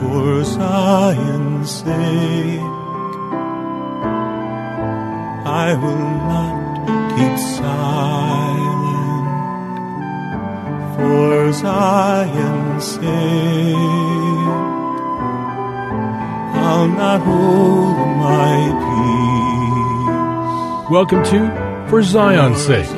For Zion's sake, I will not keep silent. For Zion's sake, I'll not hold my peace. Welcome to For Zion's Sake.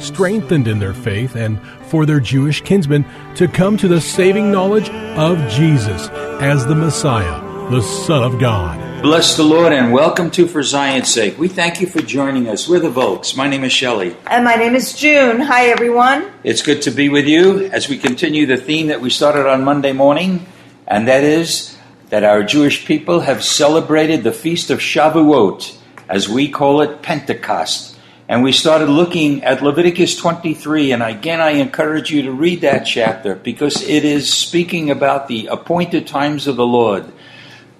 strengthened in their faith and for their Jewish kinsmen to come to the saving knowledge of Jesus as the Messiah, the Son of God. Bless the Lord and welcome to For Zion's Sake. We thank you for joining us. We're the Volks. My name is Shelley. And my name is June. Hi, everyone. It's good to be with you as we continue the theme that we started on Monday morning, and that is that our Jewish people have celebrated the Feast of Shavuot, as we call it Pentecost. And we started looking at Leviticus 23, and again, I encourage you to read that chapter because it is speaking about the appointed times of the Lord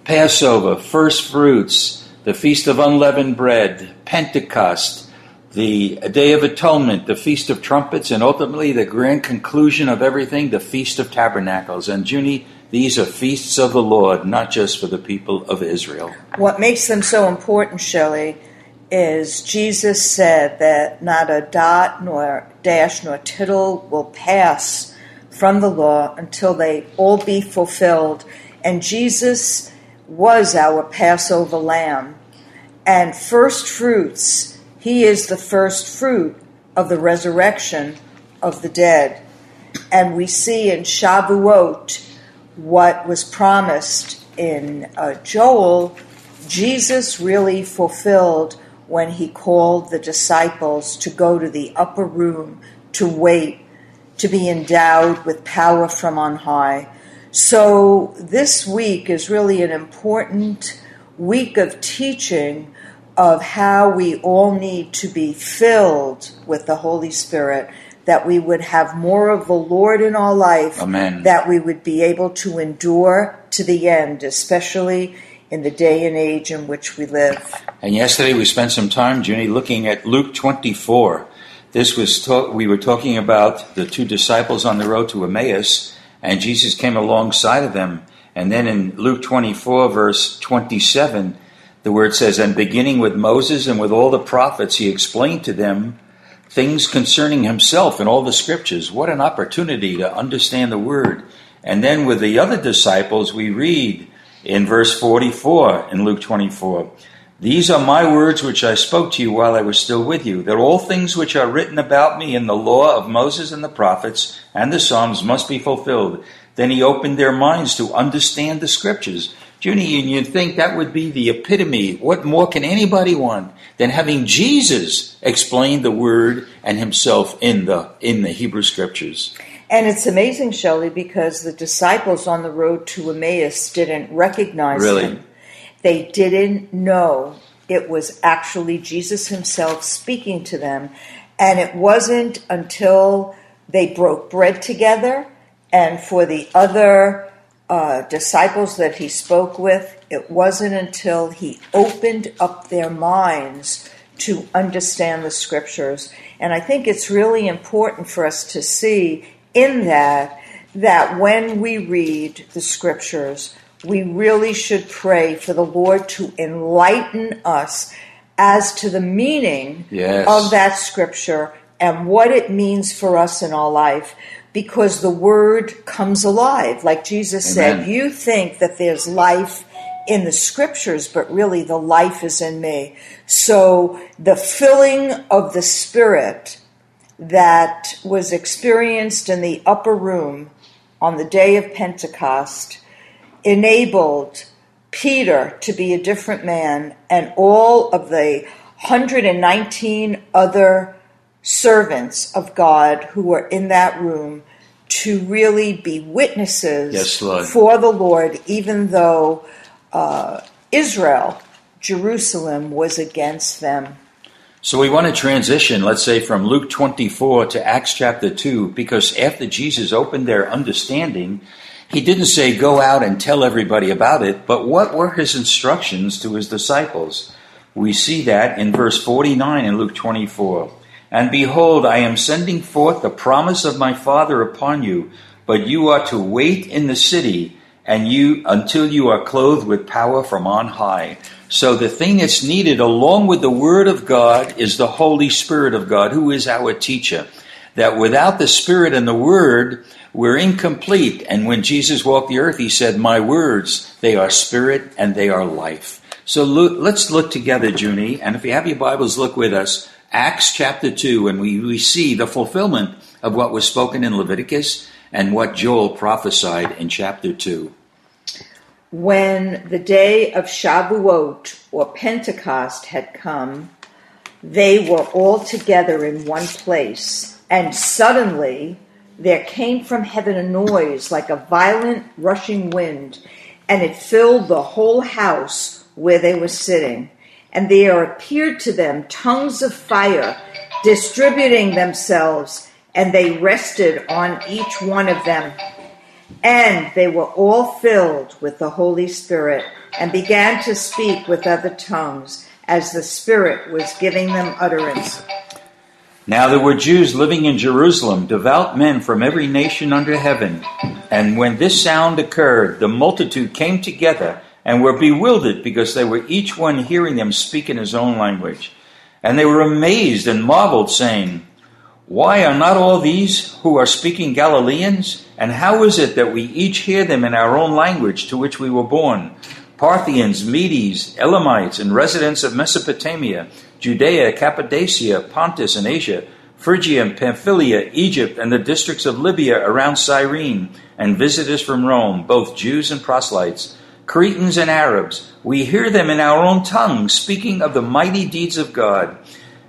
Passover, first fruits, the Feast of Unleavened Bread, Pentecost, the Day of Atonement, the Feast of Trumpets, and ultimately the grand conclusion of everything, the Feast of Tabernacles. And Junie, these are feasts of the Lord, not just for the people of Israel. What makes them so important, Shelley, is Jesus said that not a dot nor dash nor tittle will pass from the law until they all be fulfilled. And Jesus was our Passover lamb. And first fruits, he is the first fruit of the resurrection of the dead. And we see in Shavuot what was promised in uh, Joel, Jesus really fulfilled when he called the disciples to go to the upper room to wait, to be endowed with power from on high. So, this week is really an important week of teaching of how we all need to be filled with the Holy Spirit, that we would have more of the Lord in our life, Amen. that we would be able to endure to the end, especially in the day and age in which we live. And yesterday we spent some time, Junie, looking at Luke 24. This was talk, we were talking about the two disciples on the road to Emmaus, and Jesus came alongside of them. And then in Luke 24, verse 27, the word says, And beginning with Moses and with all the prophets, he explained to them things concerning himself in all the scriptures. What an opportunity to understand the word. And then with the other disciples, we read in verse 44 in Luke 24, These are my words which I spoke to you while I was still with you, that all things which are written about me in the law of Moses and the prophets and the Psalms must be fulfilled. Then he opened their minds to understand the scriptures. Junie, and you'd think that would be the epitome. What more can anybody want than having Jesus explain the word and himself in the in the Hebrew scriptures? And it's amazing, Shelley, because the disciples on the road to Emmaus didn't recognize Really? him. They didn't know it was actually Jesus himself speaking to them. And it wasn't until they broke bread together and for the other uh, disciples that he spoke with, it wasn't until he opened up their minds to understand the scriptures. And I think it's really important for us to see in that that when we read the scriptures, we really should pray for the Lord to enlighten us as to the meaning Yes. of that scripture and what it means for us in our life. because the word comes alive. Like Jesus Amen. said, you think that there's life in the scriptures, but really the life is in me. So the filling of the Spirit that was experienced in the upper room on the day of Pentecost enabled Peter to be a different man and all of the 119 other servants of God who were in that room to really be witnesses Yes, for the Lord, even though uh, Israel, Jerusalem, was against them. So we want to transition, let's say, from Luke 24 to Acts chapter 2, because after Jesus opened their understanding, he didn't say, go out and tell everybody about it, but what were his instructions to his disciples? We see that in verse 49 in Luke 24. And behold, I am sending forth the promise of my Father upon you, but you are to wait in the city and you until you are clothed with power from on high. So the thing that's needed along with the word of God is the Holy Spirit of God, who is our teacher. That without the Spirit and the word, we're incomplete. And when Jesus walked the earth, he said, My words, they are spirit and they are life. So let's look together, Junie, and if you have your Bibles, look with us. Acts chapter 2, and we, we see the fulfillment of what was spoken in Leviticus and what Joel prophesied in chapter 2. When the day of Shavuot or Pentecost had come, they were all together in one place, and suddenly there came from heaven a noise like a violent rushing wind, and it filled the whole house where they were sitting. And there appeared to them tongues of fire distributing themselves, and they rested on each one of them. And they were all filled with the Holy Spirit and began to speak with other tongues as the Spirit was giving them utterance. Now there were Jews living in Jerusalem, devout men from every nation under heaven. And when this sound occurred, the multitude came together and were bewildered because they were each one hearing them speak in his own language. And they were amazed and marveled, saying, Why are not all these who are speaking Galileans? And how is it that we each hear them in our own language to which we were born? Parthians, Medes, Elamites, and residents of Mesopotamia, Judea, Cappadocia, Pontus, and Asia, Phrygia and Pamphylia, Egypt, and the districts of Libya around Cyrene, and visitors from Rome, both Jews and proselytes, Cretans and Arabs, we hear them in our own tongues speaking of the mighty deeds of God.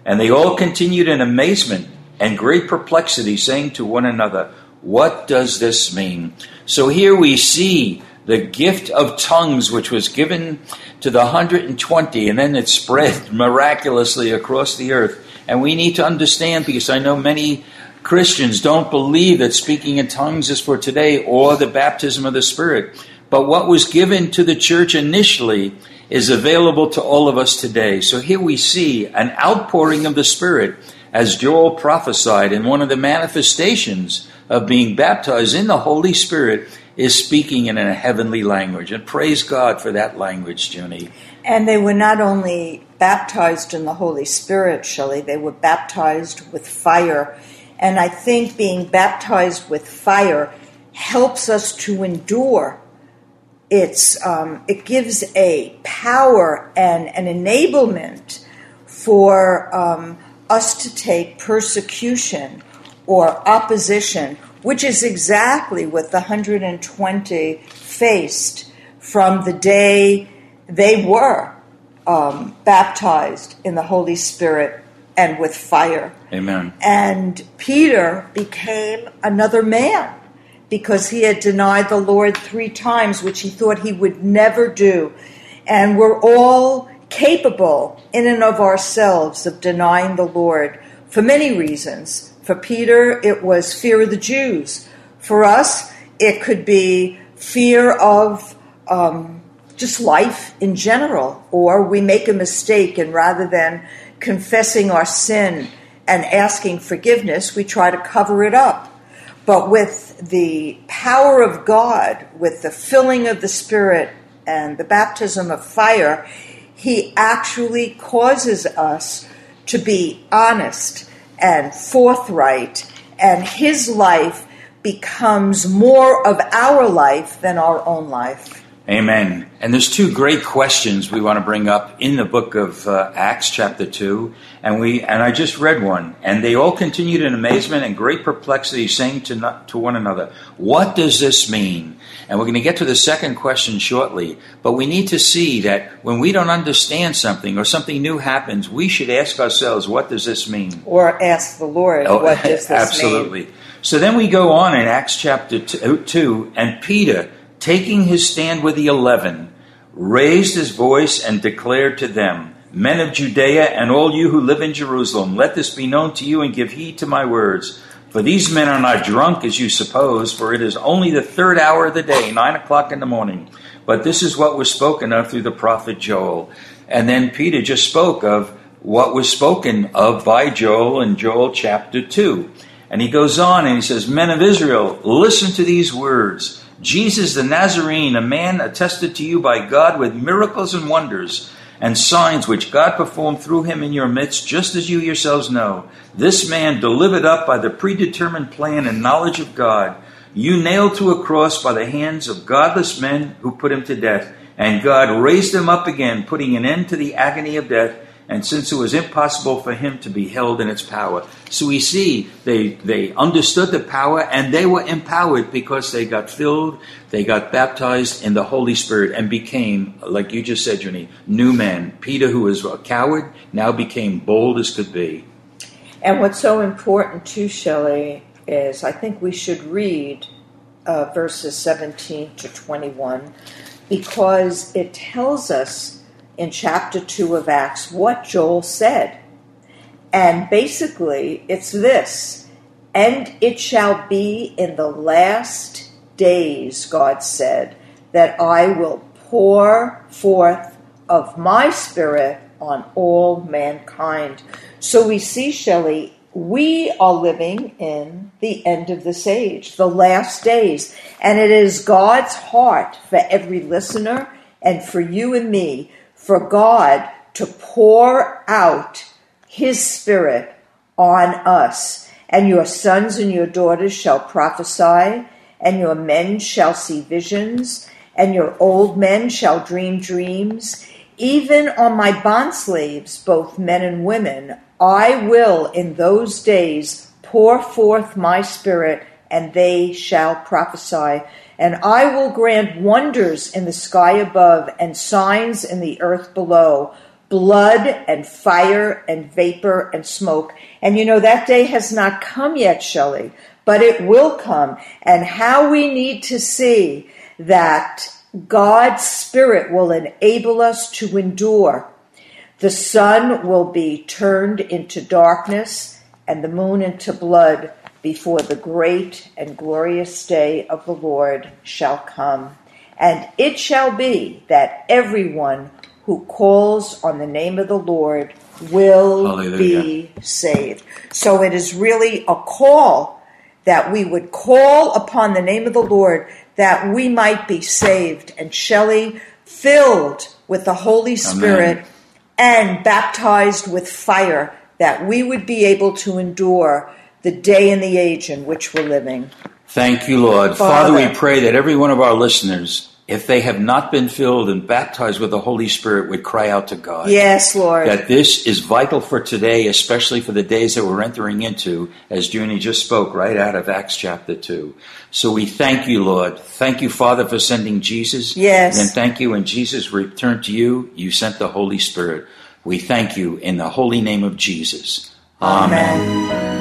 And they all continued in amazement and great perplexity, saying to one another, What does this mean? So here we see the gift of tongues, which was given to the 120, and then it spread miraculously across the earth. And we need to understand, because I know many Christians don't believe that speaking in tongues is for today or the baptism of the Spirit. But what was given to the church initially is available to all of us today. So here we see an outpouring of the Spirit, as Joel prophesied, and one of the manifestations of being baptized in the Holy Spirit is speaking in a heavenly language. And praise God for that language, Junie. And they were not only baptized in the Holy Spirit, Shelley, they were baptized with fire. And I think being baptized with fire helps us to endure. It's, um, it gives a power and an enablement for um, us to take persecution or opposition, which is exactly what the 120 faced from the day they were um, baptized in the Holy Spirit and with fire. Amen. And Peter became another man because he had denied the Lord three times, which he thought he would never do. And we're all capable, in and of ourselves, of denying the Lord for many reasons. For Peter, it was fear of the Jews. For us, it could be fear of um, just life in general, or we make a mistake, and rather than confessing our sin and asking forgiveness, we try to cover it up. But with the power of God, with the filling of the Spirit and the baptism of fire, He actually causes us to be honest and forthright, and His life becomes more of our life than our own life. Amen. And there's two great questions we want to bring up in the book of uh, Acts, chapter two, and we and I just read one, and they all continued in amazement and great perplexity, saying to not, to one another, "What does this mean?" And we're going to get to the second question shortly, but we need to see that when we don't understand something or something new happens, we should ask ourselves, "What does this mean?" Or ask the Lord, Oh, what does this absolutely. mean? So then we go on in Acts chapter two, 2, and Peter, taking his stand with the eleven, raised his voice and declared to them, Men of Judea and all you who live in Jerusalem, let this be known to you and give heed to my words. For these men are not drunk as you suppose, for it is only the third hour of the day, nine o'clock in the morning. But this is what was spoken of through the prophet Joel. And then Peter just spoke of what was spoken of by Joel in Joel chapter 2. And he goes on and he says, Men of Israel, listen to these words. Jesus the Nazarene, a man attested to you by God with miracles and wonders and signs which God performed through him in your midst, just as you yourselves know. This man, delivered up by the predetermined plan and knowledge of God, you nailed to a cross by the hands of godless men who put him to death. And God raised him up again, putting an end to the agony of death. And since it was impossible for him to be held in its power. So we see they, they understood the power and they were empowered because they got filled, they got baptized in the Holy Spirit and became, like you just said, Jenny, new men. Peter, who was a coward, now became bold as could be. And what's so important too, Shelley, is I think we should read uh, verses 17 to 21 because it tells us in chapter 2 of Acts what Joel said. And basically, it's this And it shall be in the last days, God said, that I will pour forth of my spirit on all mankind. So we see, Shelley, we are living in the end of this age, the last days. And it is God's heart for every listener and for you and me, for God to pour out his spirit on us. And your sons and your daughters shall prophesy, and your men shall see visions, and your old men shall dream dreams. Even on my bondslaves, both men and women, I will in those days pour forth my spirit, and they shall prophesy. And I will grant wonders in the sky above and signs in the earth below blood and fire and vapor and smoke. And you know, that day has not come yet, Shelley, but it will come. And how we need to see that God's Spirit will enable us to endure. The sun will be turned into darkness and the moon into blood before the great and glorious day of the Lord shall come. And it shall be that everyone who calls on the name of the Lord will Hallelujah. be saved. So it is really a call that we would call upon the name of the Lord that we might be saved. And Shelley, filled with the Holy Spirit and baptized with fire, that we would be able to endure the day and the age in which we're living. Thank you, Lord. Father. Father, we pray that every one of our listeners, if they have not been filled and baptized with the Holy Spirit, would cry out to God. Yes, Lord. That this is vital for today, especially for the days that we're entering into, as Junie just spoke right out of Acts chapter 2. So we thank you, Lord. Thank you, Father, for sending Jesus. Yes. And thank you when Jesus returned to you, you sent the Holy Spirit. We thank you in the holy name of Jesus. Amen. sake.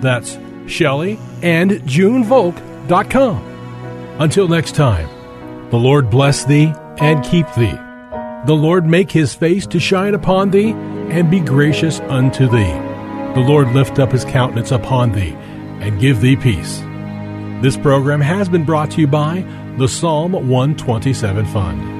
That's shelleyandjunevolk.com. Until next time, the Lord bless thee and keep thee. The Lord make his face to shine upon thee and be gracious unto thee. The Lord lift up his countenance upon thee and give thee peace. This program has been brought to you by the Psalm 127 Fund.